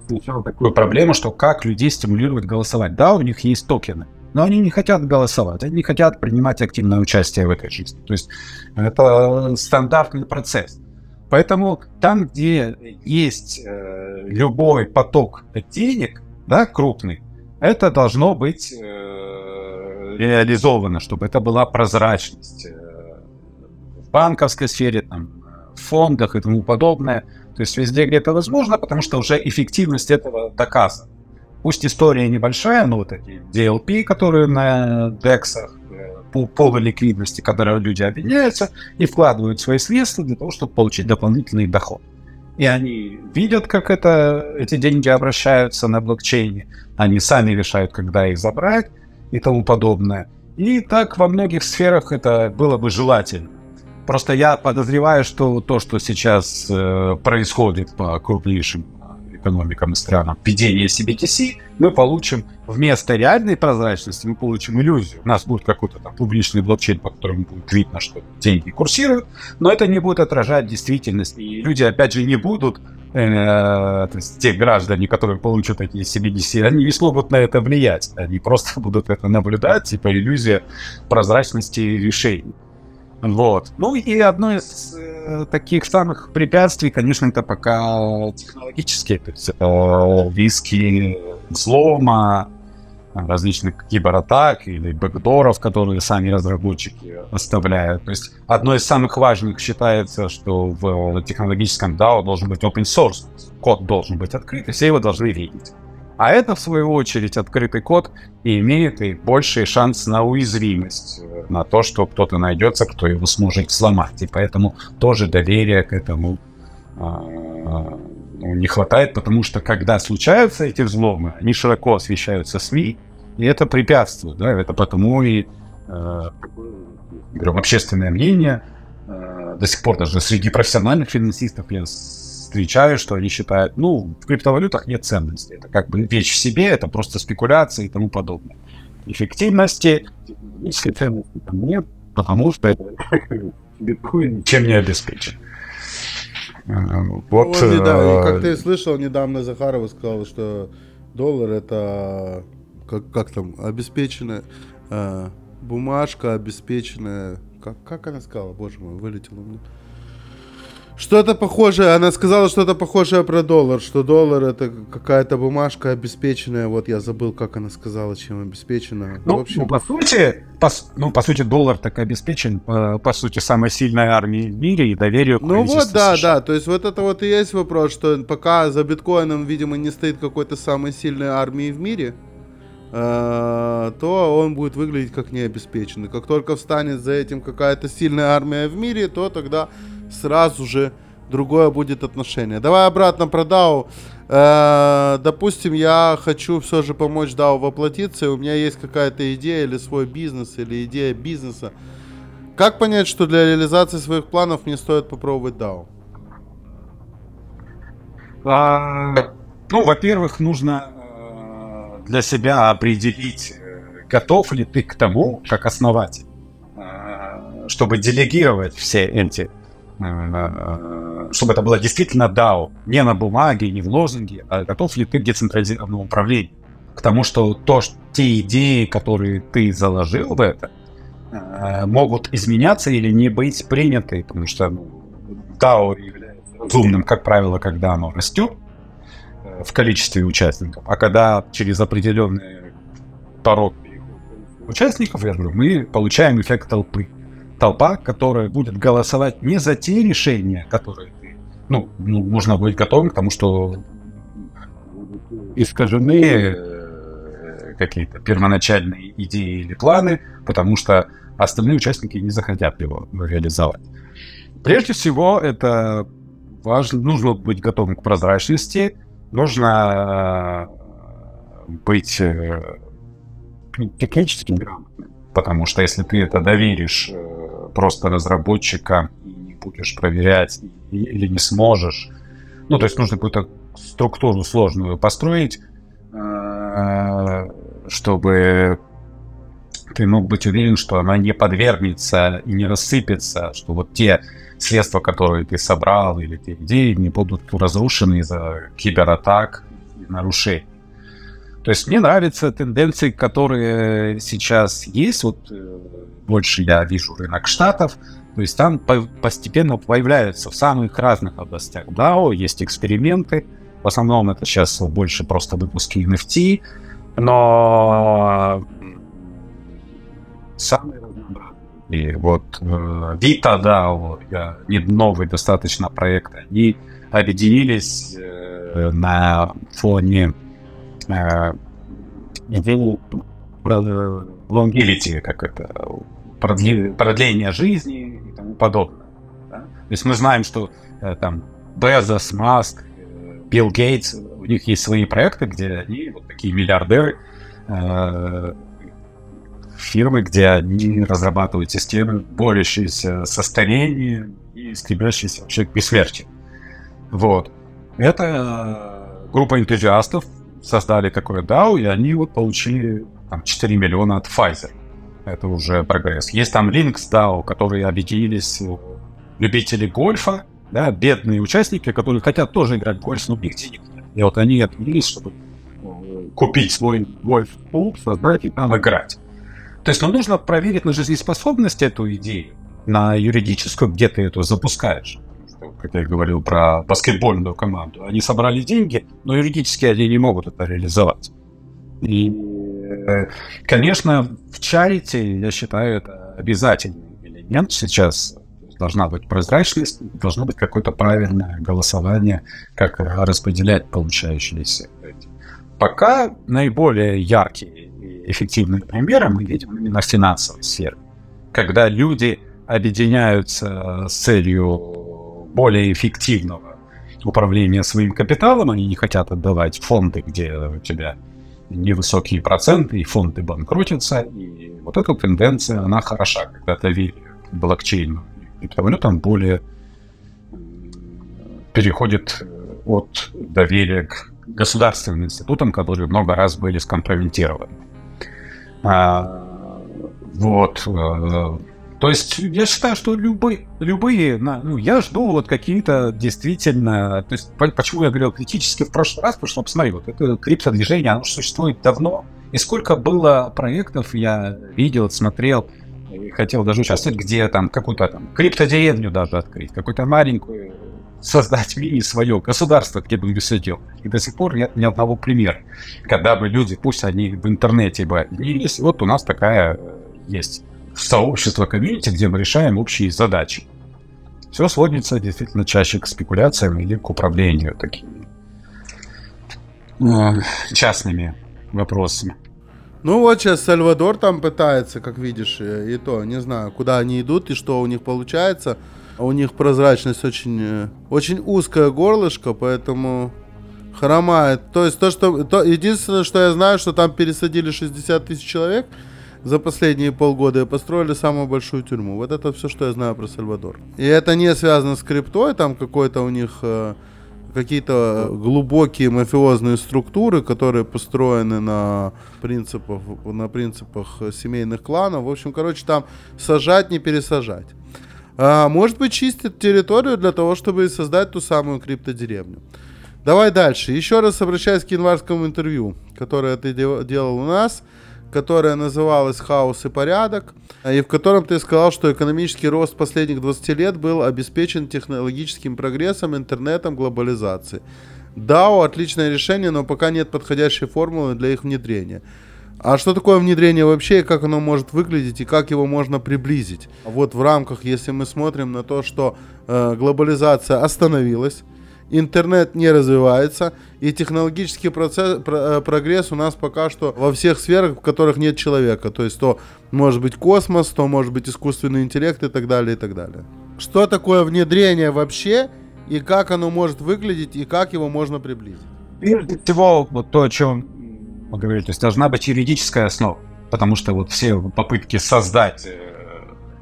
встречал такую проблему, что как людей стимулировать голосовать. Да, у них есть токены, но они не хотят голосовать, они не хотят принимать активное участие в этой жизни. То есть это стандартный процесс. Поэтому там, где есть э, любой поток денег, да, крупный, это должно быть э, реализовано, чтобы это была прозрачность э, в банковской сфере, там, в фондах и тому подобное. То есть везде, где это возможно, потому что уже эффективность этого доказана. Пусть история небольшая, но вот эти DLP, которые на DEX, э, по полной ликвидности, когда люди объединяются и вкладывают свои средства для того, чтобы получить дополнительный доход. И они видят, как это, эти деньги обращаются на блокчейне. Они сами решают, когда их забрать и тому подобное. И так во многих сферах это было бы желательно. Просто я подозреваю, что то, что сейчас э, происходит по крупнейшим экономикам и странам введения CBDC, мы получим вместо реальной прозрачности, мы получим иллюзию. У нас будет какой-то там публичный блокчейн, по которому будет видно, что деньги курсируют, но это не будет отражать действительность. И люди, опять же, не будут э, то есть те граждане, которые получат такие CBDC, они не смогут на это влиять. Они просто будут это наблюдать, типа иллюзия прозрачности решений. Вот. Ну и одно из э, таких самых препятствий, конечно, это пока технологические. То есть это риски взлома, различных кибератак или бэкдоров, которые сами разработчики оставляют. То есть одно из самых важных считается, что в технологическом DAO должен быть open source, код должен быть открыт, и все его должны видеть. А это, в свою очередь, открытый код и имеет и больший шанс на уязвимость, э, на то, что кто-то найдется, кто его сможет сломать. И поэтому тоже доверия к этому а, ну, не хватает, потому что когда случаются эти взломы, они широко освещаются СМИ, и это препятствует. Да? Это потому и э, общественное мнение э, до сих пор даже среди профессиональных финансистов я встречаю, что они считают, ну, в криптовалютах нет ценности. Это как бы вещь в себе, это просто спекуляции и тому подобное. Эффективности, если ценности там нет, потому что это [LAUGHS] биткоин ничем не обеспечен. А, вот, Он, да, как ты слышал, недавно Захарова сказал, что доллар это как, как там обеспеченная э, бумажка, обеспеченная. Как, как она сказала, боже мой, вылетело у меня. Что-то похожее, она сказала что-то похожее про доллар, что доллар это какая-то бумажка обеспеченная, вот я забыл, как она сказала, чем обеспечена. Ну, в общем... ну по сути, по, ну, по сути, доллар так обеспечен, по, по сути, самой сильной армией в мире и доверию к Ну вот, да, США. да, то есть вот это вот и есть вопрос, что пока за биткоином, видимо, не стоит какой-то самой сильной армии в мире, э, то он будет выглядеть как необеспеченный. Как только встанет за этим какая-то сильная армия в мире, то тогда сразу же другое будет отношение. Давай обратно про DAO. Э, допустим, я хочу все же помочь DAO воплотиться, и у меня есть какая-то идея или свой бизнес, или идея бизнеса. Как понять, что для реализации своих планов мне стоит попробовать DAO? А, ну, во-первых, нужно э, для себя определить, э, готов ли ты к тому, как основатель, чтобы делегировать все эти чтобы это было действительно DAO, не на бумаге, не в лозунге, а готов ли ты к децентрализированному управлению, к тому, что то, что те идеи, которые ты заложил в это, э, могут изменяться или не быть приняты, потому что ну, DAO является разумным, как правило, когда оно растет э, в количестве участников, а когда через определенный порог участников, я говорю, мы получаем эффект толпы толпа, которая будет голосовать не за те решения, которые ты... Ну, ну нужно быть готовым к тому, что искажены э, какие-то первоначальные идеи или планы, потому что остальные участники не захотят его реализовать. Прежде всего, это важно, нужно быть готовым к прозрачности, нужно э, быть э, технически грамотным, потому что если ты это доверишь просто разработчика и не будешь проверять или не сможешь. Ну, то есть нужно какую-то структуру сложную построить, э, чтобы ты мог быть уверен, что она не подвергнется и не рассыпется, что вот те средства, которые ты собрал, или те идеи не будут разрушены из-за кибератак и нарушений. То есть мне нравятся тенденции, которые сейчас есть. Вот э, больше я вижу рынок штатов. То есть там постепенно появляются в самых разных областях DAO, есть эксперименты. В основном это сейчас больше просто выпуски NFT, но самые разнообразные. Вот э, Vita DAO, новый достаточно проект, они объединились э, на фоне э, идеи longevity, как это, продление жизни и тому подобное. Да? То есть мы знаем, что э, там Безос, Маск, э, Билл Гейтс, у них есть свои проекты, где они вот такие миллиардеры, э, фирмы, где они разрабатывают системы, борющиеся со старением и стремящиеся вообще к бессмертию. Вот. Это группа энтузиастов создали такое DAO, и они вот получили там, 4 миллиона от Pfizer. Это уже прогресс. Есть там Links DAO, которые объединились э, любители гольфа, да, бедные участники, которые хотят тоже играть в гольф, но у них денег нет. И вот они объединились, чтобы э, купить свой гольф-клуб, создать и там играть. То есть, ну, нужно проверить на жизнеспособность эту идею, на юридическую, где ты это запускаешь. Как я говорил про баскетбольную команду. Они собрали деньги, но юридически они не могут это реализовать. И, э, конечно, в чарите, я считаю, это обязательный элемент сейчас. Должна быть прозрачность, должно быть какое-то правильное голосование, как распределять получающиеся. Пока наиболее яркие и эффективные примеры мы видим именно в финансовой сфере, когда люди объединяются с целью более эффективного управления своим капиталом, они не хотят отдавать фонды, где у тебя невысокие проценты, и фонды банкротятся. И вот эта тенденция, она хороша, когда доверие к блокчейну и криптовалютам более переходит от доверия к государственным институтам, которые много раз были скомпрометированы. А, вот. То есть я считаю, что любые, любые, ну, я жду вот какие-то действительно, то есть почему я говорил критически в прошлый раз, потому что, посмотри, вот это криптодвижение, оно существует давно, и сколько было проектов я видел, смотрел, и хотел даже участвовать, где там какую-то там криптодеревню даже открыть, какую-то маленькую создать мини свое государство, где бы все делал. И до сих пор нет ни одного примера, когда бы люди, пусть они в интернете бы объединились, вот у нас такая есть сообщество комьюнити, где мы решаем общие задачи. Все сводится действительно чаще к спекуляциям или к управлению такими э, частными вопросами. Ну вот сейчас Сальвадор там пытается, как видишь, э, и то, не знаю, куда они идут и что у них получается. У них прозрачность очень, э, очень узкое горлышко, поэтому хромает. То есть то, что... То, единственное, что я знаю, что там пересадили 60 тысяч человек за последние полгода и построили самую большую тюрьму. Вот это все, что я знаю про Сальвадор. И это не связано с криптой, там какой-то у них э, какие-то глубокие мафиозные структуры, которые построены на принципах, на принципах семейных кланов. В общем, короче, там сажать, не пересажать. А, может быть, чистят территорию для того, чтобы создать ту самую криптодеревню. Давай дальше. Еще раз обращаюсь к январскому интервью, которое ты делал у нас, которое называлось «Хаос и порядок», и в котором ты сказал, что экономический рост последних 20 лет был обеспечен технологическим прогрессом, интернетом, глобализацией. DAO – отличное решение, но пока нет подходящей формулы для их внедрения. А что такое внедрение вообще, и как оно может выглядеть, и как его можно приблизить? Вот в рамках, если мы смотрим на то, что э, глобализация остановилась, интернет не развивается, и технологический процесс, про, э, прогресс у нас пока что во всех сферах, в которых нет человека. То есть то может быть космос, то может быть искусственный интеллект и так далее, и так далее. Что такое внедрение вообще, и как оно может выглядеть, и как его можно приблизить? Прежде всего, вот то, о чем мы говорили, то есть должна быть юридическая основа, потому что вот все попытки создать, э,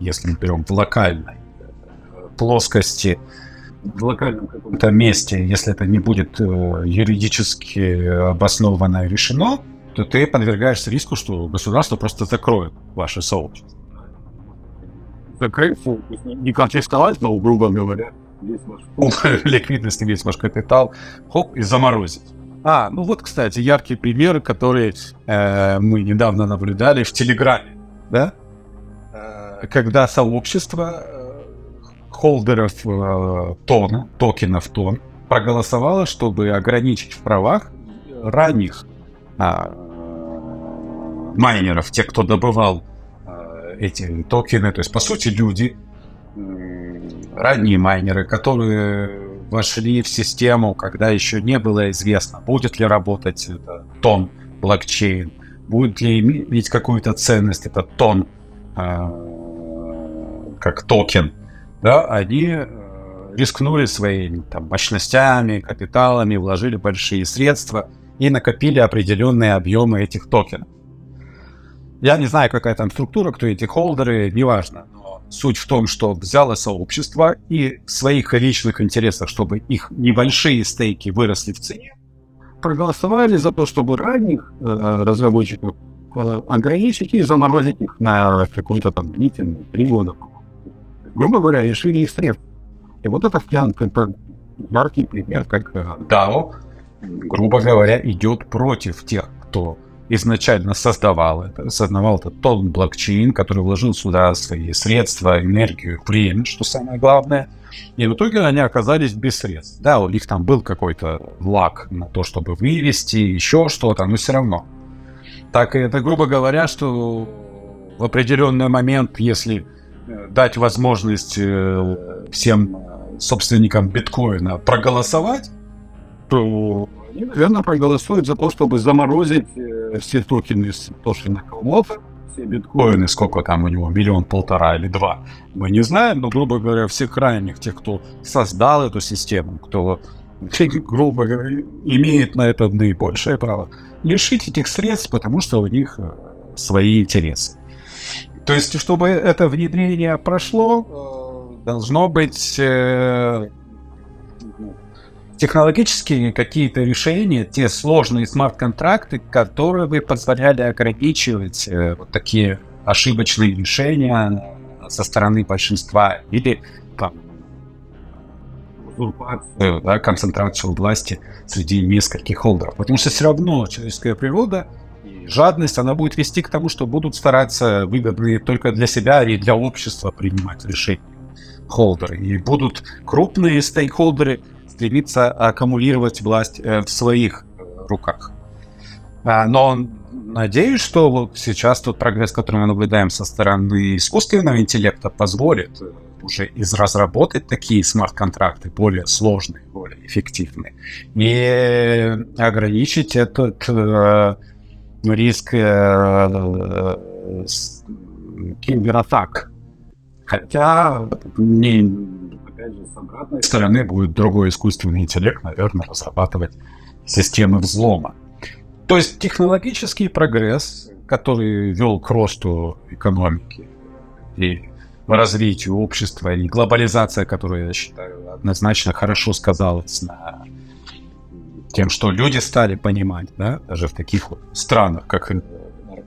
если мы берем в локальной э, плоскости, в локальном каком-то месте, если это не будет э, юридически обоснованно решено, то ты подвергаешься риску, что государство просто закроет ваше сообщество. Закрыть, не конфисковать, но, грубо говоря, весь ваш [LAUGHS] ликвидность, весь ваш капитал, хоп, и заморозить. А, ну вот, кстати, яркий пример, который э, мы недавно наблюдали в Телеграме, да? Э, когда сообщество холдеров э, тона, токенов тон, проголосовало, чтобы ограничить в правах ранних э, майнеров, тех, кто добывал э, эти токены, то есть, по сути, люди, ранние майнеры, которые вошли в систему, когда еще не было известно, будет ли работать это тон блокчейн, будет ли иметь какую-то ценность этот тон э, как токен, да, они э, рискнули своими там, мощностями, капиталами, вложили большие средства и накопили определенные объемы этих токенов. Я не знаю, какая там структура, кто эти холдеры, неважно. Суть в том, что взяло сообщество и в своих личных интересах, чтобы их небольшие стейки выросли в цене, проголосовали за то, чтобы ранних э, разработчиков э, ограничить и заморозить их на какой-то там длительный, три года. Грубо говоря, решили их средств. И вот это как яркий пример, как DAO, грубо говоря, идет против тех, кто изначально создавал это, создавал этот тот блокчейн, который вложил сюда свои средства, энергию, время, что самое главное. И в итоге они оказались без средств. Да, у них там был какой-то лак на то, чтобы вывести, еще что-то, но все равно. Так это, грубо говоря, что в определенный момент, если э, дать возможность э, всем собственникам биткоина проголосовать, то они, наверное, проголосуют за то, чтобы заморозить э, все токены с Тоши Накамото, все биткоины, сколько там у него, миллион, полтора или два, мы не знаем, но, грубо говоря, все крайних, тех, кто создал эту систему, кто, грубо говоря, имеет на это наибольшее право, лишить этих средств, потому что у них э, свои интересы. То есть, чтобы это внедрение прошло, э, должно быть технологические какие-то решения, те сложные смарт-контракты, которые бы позволяли ограничивать э, вот такие ошибочные решения со стороны большинства или там, концентрацию власти среди нескольких холдеров. Потому что все равно человеческая природа жадность, она будет вести к тому, что будут стараться выгодные только для себя и для общества принимать решения холдеры. И будут крупные стейкхолдеры стремится аккумулировать власть э, в своих э, руках. А, но надеюсь, что вот сейчас тот прогресс, который мы наблюдаем со стороны искусственного интеллекта, позволит э, уже из разработать такие смарт-контракты более сложные, более эффективные, и ограничить этот риск э, кибератак. Хотя не, опять же, с обратной стороны будет другой искусственный интеллект, наверное, разрабатывать системы взлома. То есть технологический прогресс, который вел к росту экономики и развитию общества, и глобализация, которую я считаю однозначно хорошо сказалась на тем, что люди стали понимать, да, даже в таких вот странах, как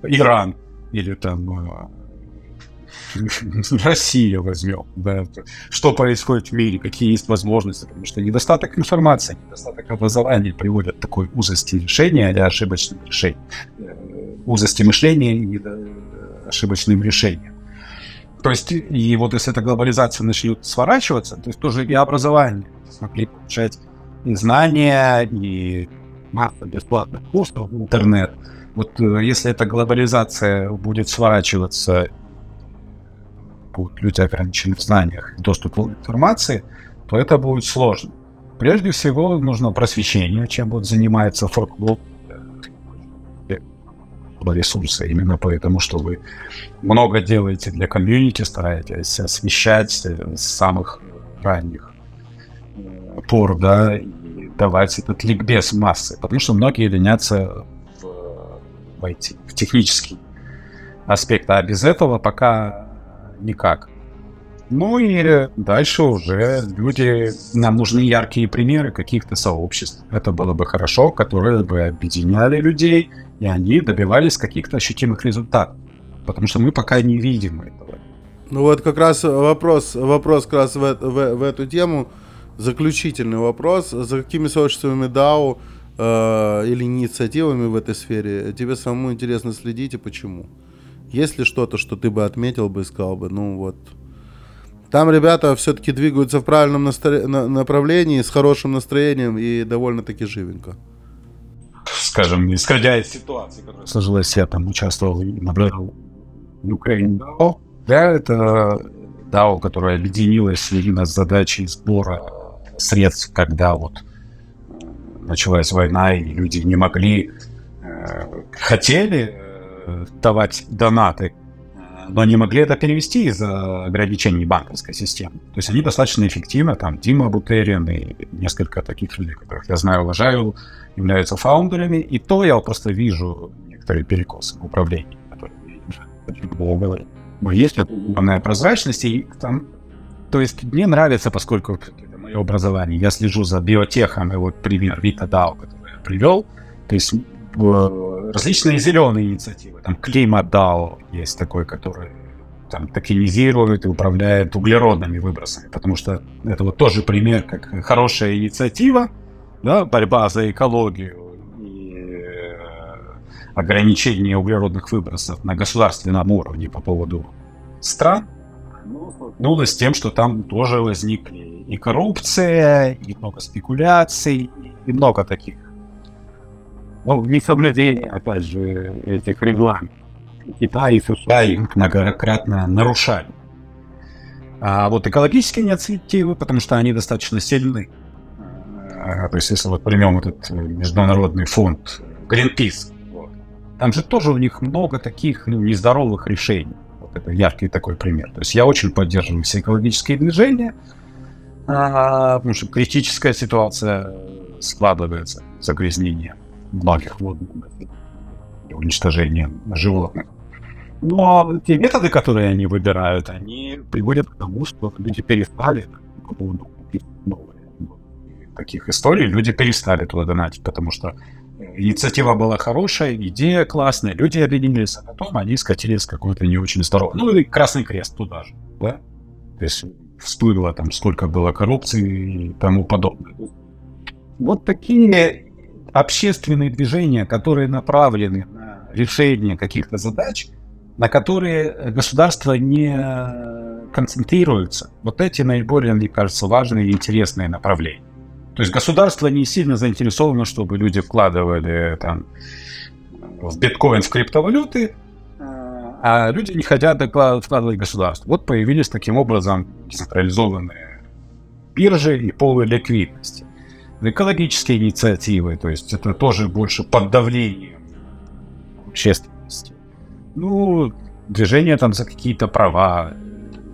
Иран или там э, [LAUGHS] Россию возьмем, да, что происходит в мире, какие есть возможности, потому что недостаток информации, недостаток образования приводит к такой узости решения или ошибочным решениям. Узости мышления и ошибочным решением. То есть, и вот если эта глобализация начнет сворачиваться, то есть тоже и образование смогли получать и знания, и масса бесплатных курсов в интернет. Вот э, если эта глобализация будет сворачиваться будут люди ограничены в знаниях и доступу к информации, то это будет сложно. Прежде всего нужно просвещение, чем вот занимается форклуб ресурсы. Именно поэтому, что вы много делаете для комьюнити, стараетесь освещать с самых ранних пор, да, и давать этот ликбез массы. Потому что многие ленятся в, в IT, в технический аспект. А без этого пока никак. Ну и дальше уже люди, нам нужны яркие примеры каких-то сообществ. Это было бы хорошо, которые бы объединяли людей, и они добивались каких-то ощутимых результатов. Потому что мы пока не видим этого. Ну вот как раз вопрос, вопрос как раз в, в, в эту тему, заключительный вопрос. За какими сообществами DAO э, или инициативами в этой сфере тебе самому интересно следить и почему? Есть ли что-то, что ты бы отметил бы и сказал бы, ну вот, там ребята все-таки двигаются в правильном настро... направлении, с хорошим настроением и довольно-таки живенько. Скажем, исходя из ситуации, которая сложилась, я там участвовал и наблюдал Ukraine DAO. Да, это DAO, которая объединилась именно с задачей сбора средств, когда вот началась война, и люди не могли, э, хотели давать донаты, но не могли это перевести из-за ограничений банковской системы. То есть они достаточно эффективно, там Дима Бутерин и несколько таких людей, которых я знаю, уважаю, являются фаундерами, и то я просто вижу некоторые перекосы в управлении, которые есть определенная прозрачность, и там, то есть мне нравится, поскольку мое образование, я слежу за биотехом, и вот пример Вита Дау, который привел. То есть э, различные зеленые инициативы. Там климат DAO есть такой, который там токенизирует и управляет углеродными выбросами, потому что это вот тоже пример, как хорошая инициатива, да, борьба за экологию и э, ограничение углеродных выбросов на государственном уровне по поводу стран, ну, с тем, что там тоже возникли и коррупция, и много спекуляций, и много таких ну, несоблюдения, опять же, этих регламентов. Китай и США их многократно нарушали. А вот экологические инициативы, потому что они достаточно сильны. А, то есть, если вот примем этот международный фонд Greenpeace, там же тоже у них много таких ну, нездоровых решений. Вот это яркий такой пример. То есть я очень поддерживаю все экологические движения, а, потому что критическая ситуация складывается, загрязнение многих водных уничтожения животных. Но те методы, которые они выбирают, они приводят к тому, что люди перестали по поводу таких историй, люди перестали туда донатить, потому что инициатива была хорошая, идея классная, люди объединились, а потом они скатились какой-то не очень здоровый. Ну и Красный Крест туда же, да? То есть всплыло там, сколько было коррупции и тому подобное. Вот такие общественные движения, которые направлены на решение каких-то задач, на которые государство не концентрируется. Вот эти наиболее, мне кажется, важные и интересные направления. То есть государство не сильно заинтересовано, чтобы люди вкладывали там, в биткоин, в криптовалюты, а люди не хотят вкладывать государство. Вот появились таким образом децентрализованные биржи и полы ликвидности экологические инициативы, то есть это тоже больше под давлением общественности. Ну, движение там за какие-то права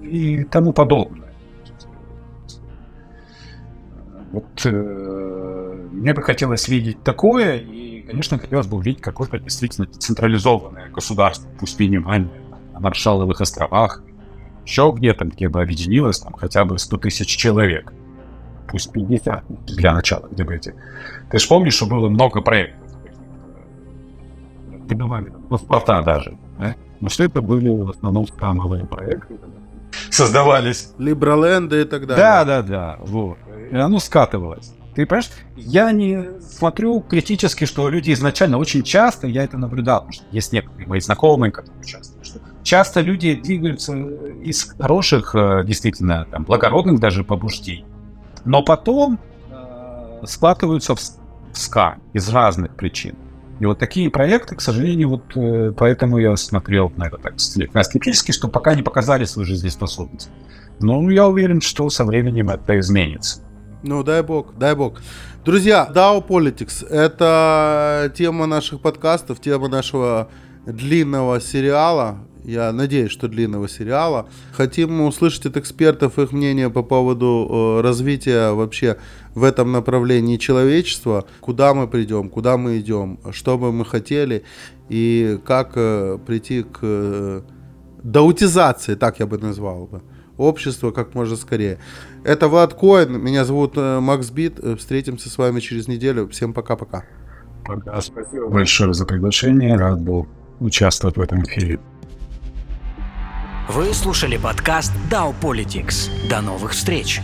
и тому подобное. Вот э, мне бы хотелось видеть такое, и, конечно, хотелось бы увидеть какое-то действительно централизованное государство, пусть минимальное, на Маршаловых островах, еще где-то, где бы объединилось там хотя бы 100 тысяч человек пусть 50 для начала, где бы эти. Ты же помнишь, что было много проектов? Выдавали паспорта даже. Да? Но все это были в основном скамовые проекты. Создавались. Либраленды и так далее. Да, да, да. Вот. И оно скатывалось. Ты понимаешь, я не смотрю критически, что люди изначально очень часто, я это наблюдал, потому что есть некоторые мои знакомые, которые участвуют, что часто люди двигаются из хороших, э, действительно, там, благородных даже побуждений но потом э, складываются в, СКА из разных причин. И вот такие проекты, к сожалению, вот э, поэтому я смотрел на это так скептически, что пока не показали свою жизнеспособность. Но я уверен, что со временем это изменится. Ну, дай бог, дай бог. Друзья, DAO Politics — это тема наших подкастов, тема нашего длинного сериала я надеюсь, что длинного сериала. Хотим услышать от экспертов их мнение по поводу э, развития вообще в этом направлении человечества, куда мы придем, куда мы идем, что бы мы хотели и как э, прийти к э, даутизации, так я бы назвал бы, общества как можно скорее. Это Влад Коин, меня зовут э, Макс Бит, э, встретимся с вами через неделю. Всем пока-пока. Пока. Спасибо большое за приглашение, рад был участвовать в этом эфире. Вы слушали подкаст DAO Politics. До новых встреч!